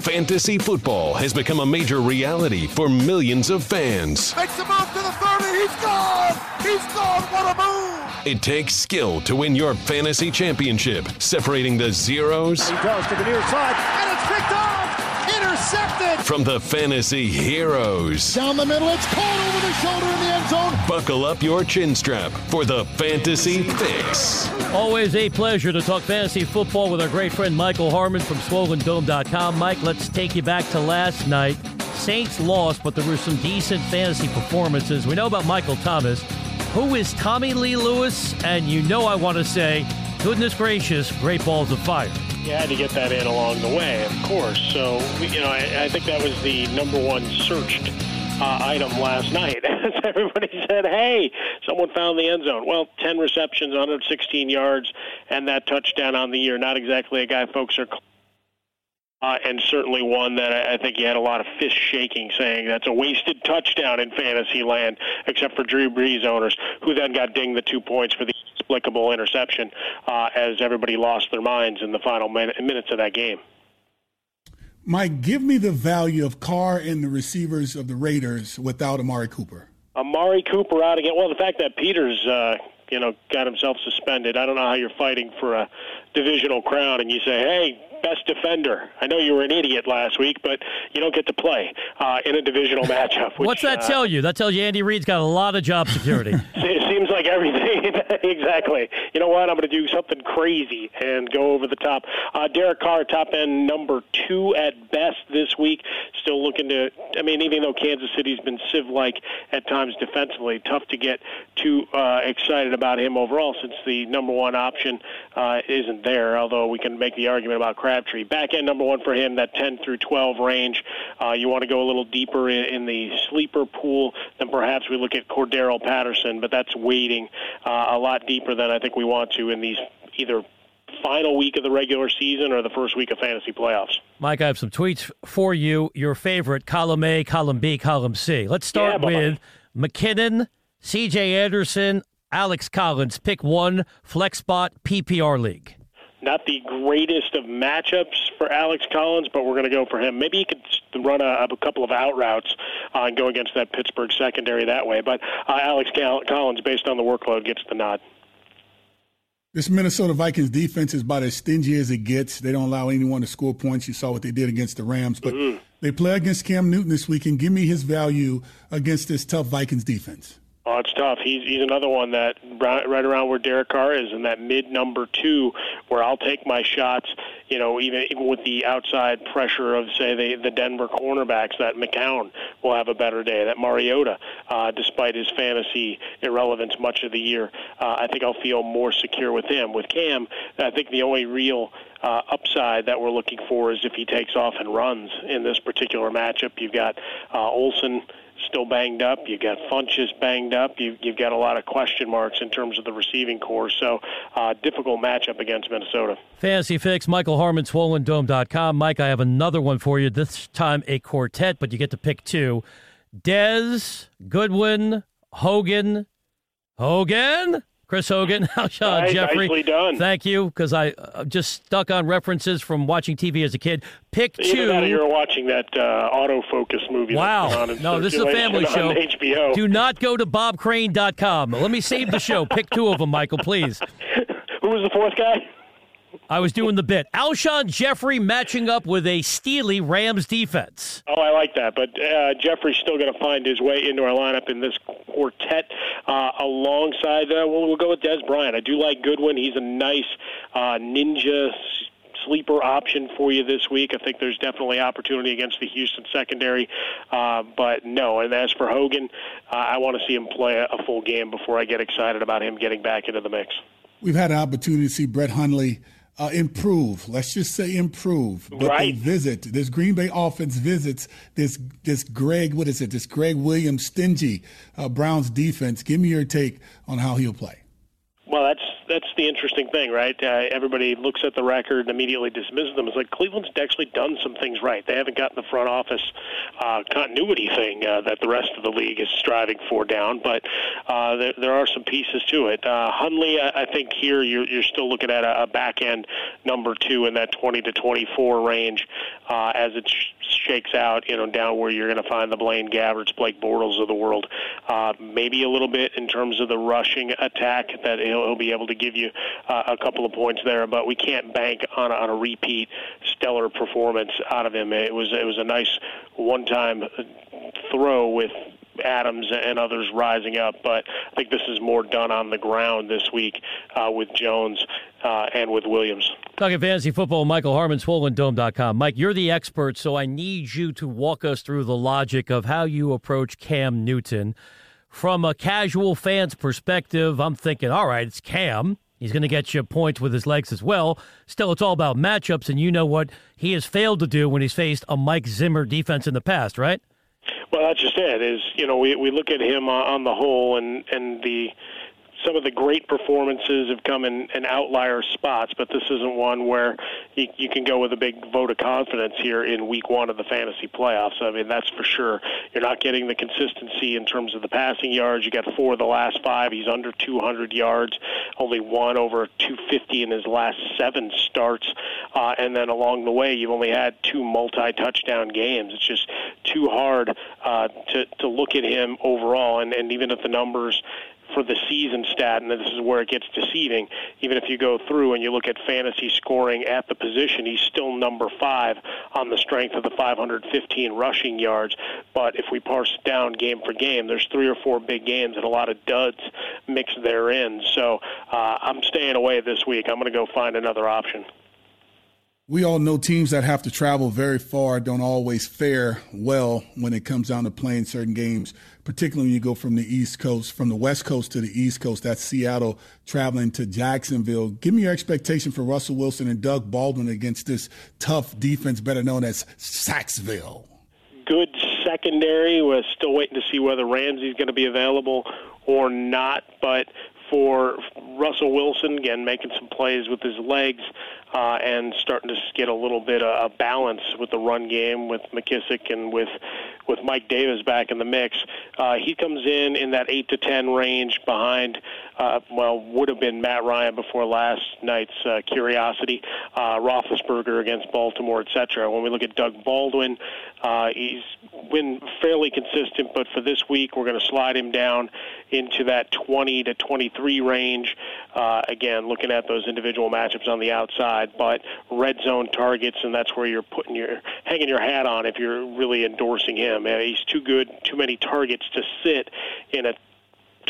Fantasy football has become a major reality for millions of fans. Makes the move to the 30. He's gone. He's gone. What a move. It takes skill to win your fantasy championship, separating the zeros. He does to the near side, and it's picked off. Intercepted. From the fantasy heroes. Down the middle, it's caught over the shoulder in the end zone. Buckle up your chin strap for the Fantasy Fix. Always a pleasure to talk fantasy football with our great friend Michael Harmon from SwollenDome.com. Mike, let's take you back to last night. Saints lost, but there were some decent fantasy performances. We know about Michael Thomas. Who is Tommy Lee Lewis? And you know I want to say, goodness gracious, great balls of fire. You had to get that in along the way, of course. So, you know, I, I think that was the number one searched uh, item last night. Everybody said, hey, someone found the end zone. Well, 10 receptions, 116 yards, and that touchdown on the year. Not exactly a guy folks are. Uh, and certainly one that I think he had a lot of fist shaking, saying that's a wasted touchdown in fantasy land, except for Drew Brees owners, who then got dinged the two points for the inexplicable interception uh, as everybody lost their minds in the final min- minutes of that game. Mike, give me the value of Carr and the receivers of the Raiders without Amari Cooper. Amari Cooper out again. Well, the fact that Peters, uh, you know, got himself suspended. I don't know how you're fighting for a divisional crown, and you say, "Hey, best defender." I know you were an idiot last week, but you don't get to play uh, in a divisional matchup. Which, What's that uh, tell you? That tells you Andy Reid's got a lot of job security. it seems like everything. exactly. You know what? I'm going to do something crazy and go over the top. Uh, Derek Carr, top end number two at best this week. Still looking to. I mean, even though Kansas City's been sieve-like at times defensively, tough to get too uh, excited about him overall since the number one option uh, isn't there. Although we can make the argument about Crabtree. Back end number one for him, that 10 through 12 range. Uh, you want to go a little deeper in, in the sleeper pool, then perhaps we look at Cordarrelle Patterson, but that's waiting uh, a lot deeper than I think we want to in these either final week of the regular season or the first week of fantasy playoffs. Mike, I have some tweets for you. Your favorite column A, column B, column C. Let's start Yeah, with McKinnon, CJ Anderson, Alex Collins. Pick one flex spot PPR league. Not the greatest of matchups for Alex Collins, but we're going to go for him. Maybe he could run a, a couple of out routes uh, and go against that Pittsburgh secondary that way. But uh, Alex Collins, based on the workload, gets the nod. This Minnesota Vikings defense is about as stingy as it gets. They don't allow anyone to score points. You saw what they did against the Rams, but Mm-hmm. they play against Cam Newton this week. And give me his value against this tough Vikings defense. Oh, it's tough. He's he's another one that right, right around where Derek Carr is in that mid number two, where I'll take my shots. You know, even even with the outside pressure of say the the Denver cornerbacks, that McCown will have a better day. That Mariota, uh, despite his fantasy irrelevance much of the year, uh, I think I'll feel more secure with him. With Cam, I think the only real uh, upside that we're looking for is if he takes off and runs in this particular matchup. You've got uh, Olsen still banged up. You've got Funchess banged up. You've, you've got a lot of question marks in terms of the receiving corps. So, uh, difficult matchup against Minnesota. Fantasy Fix, Michael Harmon, SwollenDome.com. Mike, I have another one for you. This time a quartet, but you get to pick two. Dez, Goodwin, Hogan, Hogan, Chris Hogan, Nice- Jeffery. nicely done. Thank you, because I uh, just stuck on references from watching TV as a kid. Pick Either that two. you're watching that uh, autofocus movie. Wow. No, this is a family show. HBO. Do not go to bobcrane.com. Let me save the show. Pick two of them, Michael, please. Who was the fourth guy? I was doing the bit. Alshon Jeffery matching up with a steely Rams defense. Oh, I like that. But uh, Jeffery's still going to find his way into our lineup in this quartet uh, alongside. Uh, well, we'll go with Dez Bryant. I do like Goodwin. He's a nice uh, ninja sleeper option for you this week. I think there's definitely opportunity against the Houston secondary. Uh, but no, and as for Hogan, uh, I want to see him play a, a full game before I get excited about him getting back into the mix. We've had an opportunity to see Brett Hundley uh, improve. Let's just say improve. But Right. they visit this Green Bay offense visits this this Greg. What is it? This Gregg Williams stingy uh, Browns defense. Give me your take on how he'll play. Well, that's that's the interesting thing, right? Uh, everybody looks at the record and immediately dismisses them. It's like Cleveland's actually done some things right. They haven't gotten the front office uh, continuity thing uh, that the rest of the league is striving for down, but uh, there, there are some pieces to it. Uh, Hundley, I, I think here you're, you're still looking at a, a back end number two in that 20 to 24 range uh, as it sh- shakes out, you know, down where you're going to find the Blaine Gabberts, Blake Bortles of the world. Uh, maybe a little bit in terms of the rushing attack that he'll, he'll be able to give you uh, a couple of points there, but we can't bank on a, on a repeat stellar performance out of him. It was it was a nice one-time throw with Adams and others rising up, but I think this is more done on the ground this week uh, with Jones uh, and with Williams. Talking fantasy football, Michael Harmon, SwollenDome.com. Mike, you're the expert, so I need you to walk us through the logic of how you approach Cam Newton. From a casual fan's perspective, I'm thinking, all right, it's Cam. He's going to get you points with his legs as well. Still, it's all about matchups, and you know what he has failed to do when he's faced a Mike Zimmer defense in the past, right? Well, that's just it. Is you know we we look at him uh, on the whole, and and the some of the great performances have come in, in outlier spots, but this isn't one where you, you can go with a big vote of confidence here in week one of the fantasy playoffs. I mean, that's for sure. You're not getting the consistency in terms of the passing yards. You got four of the last five. He's under 200 yards, only one over 250 in his last seven starts. Uh, and then along the way, you've only had two multi touchdown games. It's just too hard uh, to, to look at him overall. And, and even if the numbers for the season stat, and this is where it gets deceiving. Even if you go through and you look at fantasy scoring at the position, he's still number five on the strength of the 515 rushing yards. But if we parse down game for game, there's three or four big games and a lot of duds mixed therein. So uh, I'm staying away this week. I'm going to go find another option we all know teams that have to travel very far don't always fare well when it comes down to playing certain games, particularly when you go from the East Coast, from the West Coast to the East Coast. That's Seattle traveling to Jacksonville. Give me your expectation for Russell Wilson and Doug Baldwin against this tough defense, better known as Sacksville. Good secondary. We're still waiting to see whether Ramsey's going to be available or not, but for Russell Wilson, again, making some plays with his legs uh, and starting to get a little bit of balance with the run game with McKissic and with with Mike Davis back in the mix. Uh, he comes in in that eight to ten range behind, uh, well, would have been Matt Ryan before last night's uh, curiosity, uh, Roethlisberger against Baltimore, etc. When we look at Doug Baldwin, uh, he's been fairly consistent, but for this week, we're going to slide him down into that 20 to 23 range. Uh, again, looking at those individual matchups on the outside, but red zone targets, and that's where you're putting your hanging your hat on if you're really endorsing him. Uh, he's too good, too many targets to sit in a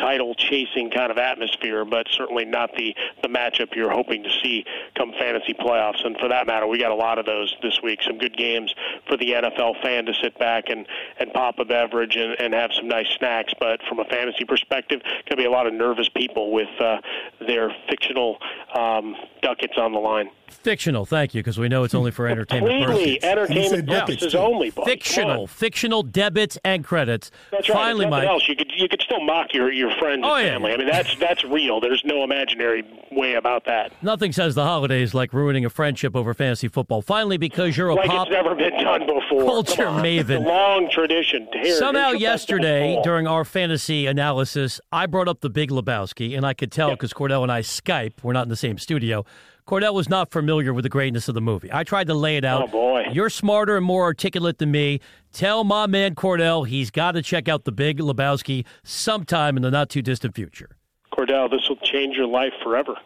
title chasing kind of atmosphere, but certainly not the the matchup you're hoping to see come fantasy playoffs. And for that matter, we got a lot of those this week. Some good games for the NFL fan to sit back and and pop a beverage and, and have some nice snacks. But from a fantasy perspective, going to be a lot of nervous people with uh, their fictional um, ducats on the line. Fictional, thank you, because we know it's only for entertainment Completely purposes. entertainment purposes only. Buddy. Fictional, fictional debits and credits. That's right. Finally, There's Mike. else. You could you could still mock your your friends Oh, and yeah. family. I mean that's that's real. There's no imaginary way about that. Nothing says the holidays like ruining a friendship over fantasy football. Finally, because you're a Like pop it's never been done before. Culture maven. Long tradition. Here, Somehow here's your yesterday during our fantasy analysis, I brought up the Big Lebowski, and I could tell because Kordell and I Skype. We're not in the same studio. Kordell was not familiar with the greatness of the movie. I tried to lay it out. Oh, boy. You're smarter and more articulate than me. Tell my man Kordell he's got to check out the Big Lebowski sometime in the not too distant future. Kordell, this will change your life forever.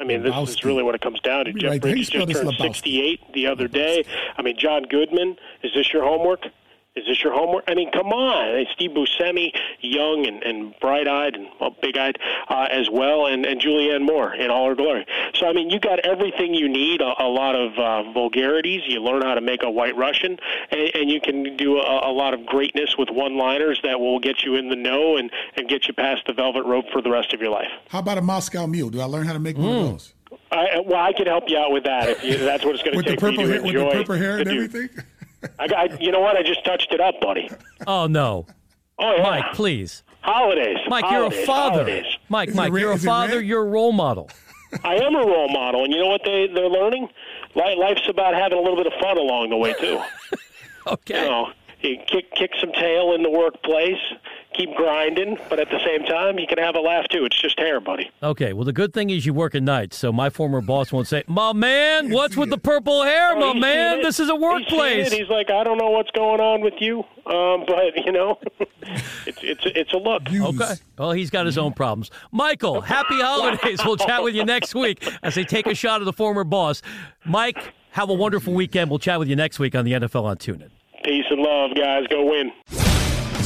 I mean, this is really what it comes down to. Jeff right. Bridges just turned Lebowski? 68 the other day. I mean, John Goodman, is this your homework? Is this your homework? I mean, come on. Hey, Steve Buscemi, young and, and bright-eyed and well, big-eyed uh, as well, and, and Julianne Moore in all her glory. So, I mean, you got everything you need, a, a lot of uh, vulgarities. You learn how to make a white Russian, and, and you can do a, a lot of greatness with one-liners that will get you in the know and, and get you past the velvet rope for the rest of your life. How about a Moscow Mule? Do I learn how to make one Hmm. of those? I, well, I can help you out with that if you, that's what it's going to With the take for you to hair, with the purple hair the and dude. everything? I, got- you know what? I just touched it up, buddy. Oh no, Oh yeah, Mike, please, holidays. Mike, you're a father. Holidays. Mike, Is Mike, red- you're a father. red? You're a role model. I am a role model, and you know what they they're learning? Life's about having a little bit of fun along the way too. okay. You know, you kick kick some tail in the workplace, keep grinding, but at the same time, you can have a laugh too. It's just hair, buddy. Okay. Well, the good thing is you work at night, so my former boss won't say, "My man, what's with the purple hair, Oh, my man? This is a workplace." it. He's like, I don't know what's going on with you, um, but you know, it's it's it's a look. Okay. Well, he's got his own problems. Michael, happy holidays. We'll chat with you next week as they take a shot of the former boss. Mike, have a wonderful weekend. We'll chat with you next week on the NFL on TuneIn. Peace and love, guys. Go win.